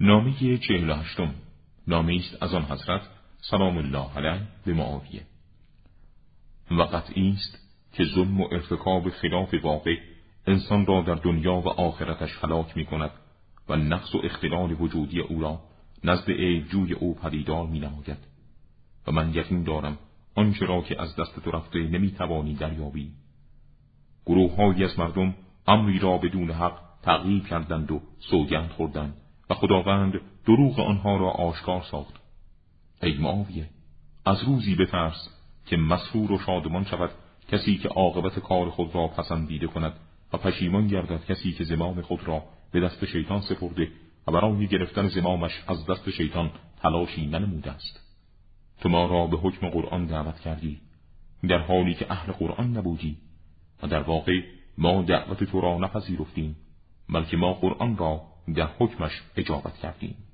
نامه چهل هشتم. نامه است از آن حضرت سلام الله علیه به معاویه. و قطعی است که ظلم و ارتکاب خلاف واقع انسان را در دنیا و آخرتش هلاک می کند و نقص و اختلال وجودی او را نزد جوی او پدیدار می نماید و من یقین دارم آنچه را که از دست تو رفته نمی توانی دریابی. گروه از مردم امری را بدون حق تعقیب کردند و سوگند خوردند. و خداوند دروغ آنها را آشکار ساخت. ای معاویه از روزی بترس که مسرور و شادمان شود کسی که عاقبت کار خود را پسندیده کند و پشیمان گردد کسی که زمام خود را به دست شیطان سپرده و برای گرفتن زمامش از دست شیطان تلاشی ننموده است. تو ما را به حکم قرآن دعوت کردی در حالی که اهل قرآن نبودی و در واقع ما دعوت تو را نپذیرفتیم بلکه ما قرآن را در حکمش اجابت کردیم.